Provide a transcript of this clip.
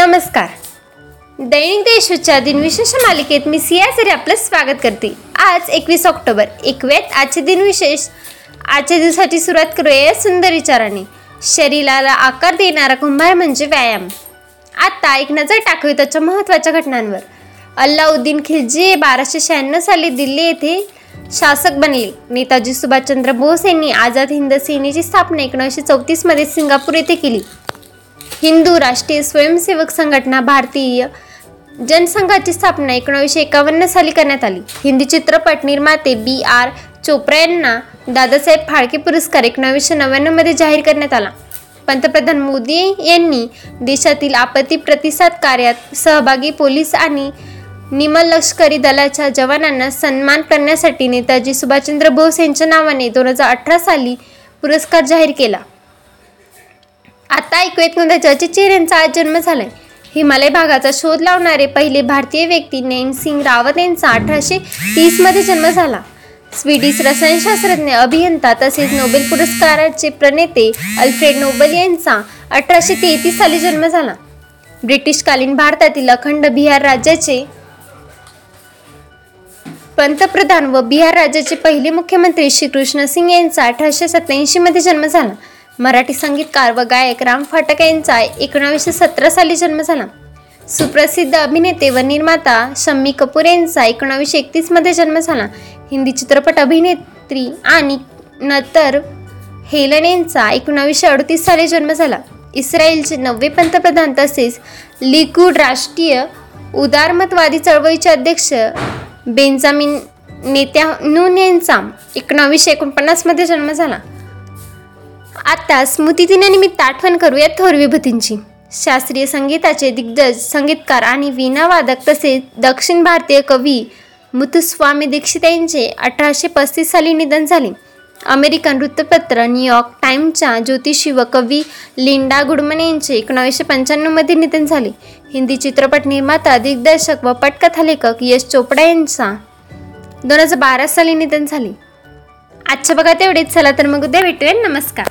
नमस्कार. दैनिक देशच्या दिनविशेष मालिकेत मी सियासरी आपलं स्वागत करते. आज एकवीस ऑक्टोबर एकवेत आजचे दिनविशेष आजच्या दिवसाची सुरुवात करूया सुंदर विचाराने. शरीराला आकार देणारा कुंभार म्हणजे व्यायाम. आता एक नजर टाकूया त्याच्या महत्त्वाच्या घटनांवर. अल्लाउद्दीन खिलजी बाराशे शहाण्णव साली दिल्ली येथे शासक बनले. नेताजी सुभाषचंद्र बोस यांनी आझाद हिंद सेनेची स्थापना एकोणीसशे चौतीसमध्ये सिंगापूर येथे केली. हिंदू राष्ट्रीय स्वयंसेवक संघटना भारतीय जनसंघाची स्थापना एकोणीसशे एकावन्न साली करण्यात आली. हिंदी चित्रपट निर्माते बी आर चोप्रा यांना दादासाहेब फाळके पुरस्कार एकोणावीसशे नव्याण्णवमध्ये जाहीर करण्यात आला. पंतप्रधान मोदी यांनी देशातील आपत्ती प्रतिसाद कार्यात सहभागी पोलीस आणि निमलष्करी दलाच्या जवानांना सन्मान करण्यासाठी नेताजी सुभाषचंद्र बोस यांच्या नावाने दोन हजार अठरा साली पुरस्कार जाहीर केला. आता ऐकूयात कोणत्या यांचा आज जन्म झालाय. हिमालय भागाचा शोध लावणारे पहिले भारतीय व्यक्ती नैनसिंग रावत यांचा अठराशे तीसमध्ये जन्म झाला. स्वीडिश रसायनशास्त्रज्ञ अभियंता तसेच नोबेल पुरस्काराचे प्रणेते अल्फ्रेड नोबेल यांचा अठराशे तेहतीस साली जन्म झाला. ब्रिटिशकालीन भारतातील अखंड बिहार राज्याचे पंतप्रधान व बिहार राज्याचे पहिले मुख्यमंत्री श्री कृष्ण सिंग यांचा अठराशे सत्याऐंशी मध्ये जन्म झाला. मराठी संगीतकार व गायक राम फाटक यांचा एकोणावीसशे सतरा साली जन्म झाला. सुप्रसिद्ध अभिनेते व निर्माता शम्मी कपूर यांचा एकोणावीसशे एकतीसमध्ये जन्म झाला. हिंदी चित्रपट अभिनेत्री आणि नतर हेलन यांचा एकोणावीसशे अडतीस साली जन्म झाला. इस्रायलचे नववे पंतप्रधान तसेच लिकूड राष्ट्रीय उदारमतवादी चळवळीचे अध्यक्ष बेंजामिन नेत्यानून यांचा एकोणावीसशे एकोणपन्नासमध्ये जन्म झाला. आता स्मृतिदिनानिमित्त आठवण करूया थोर विभूतींची. शास्त्रीय संगीताचे दिग्गज संगीतकार आणि वीणावादक तसेच दक्षिण भारतीय कवी मुथुस्वामी दीक्षित यांचे अठराशे पस्तीस साली निधन झाले. अमेरिकन वृत्तपत्र न्यूयॉर्क टाईमच्या ज्योतिषी व कवी लिंडा गुडमन यांचे एकोणावीसशे पंच्याण्णवमध्ये निधन झाले. हिंदी चित्रपट निर्माता दिग्दर्शक व पटकथा लेखक यश चोपडा यांचा दोन हजार बारा साली निधन झाले. आजच्या बघा तेवढेच चला तर मग उद्या भेटूया. नमस्कार.